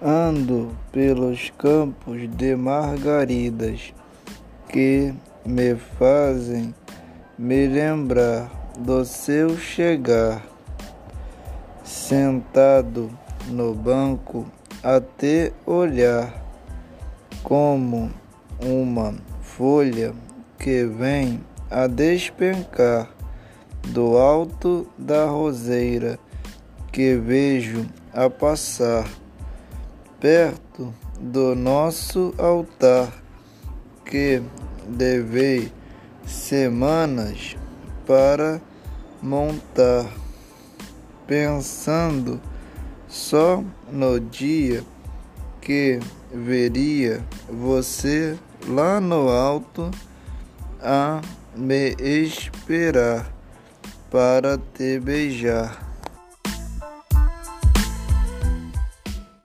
Ando pelos campos de margaridas que me fazem me lembrar do seu chegar. Sentado no banco a te olhar como uma folha que vem a despencar do alto da roseira que vejo a passar perto do nosso altar, que levei semanas para montar, pensando só no dia que veria você lá no alto a me esperar para te beijar.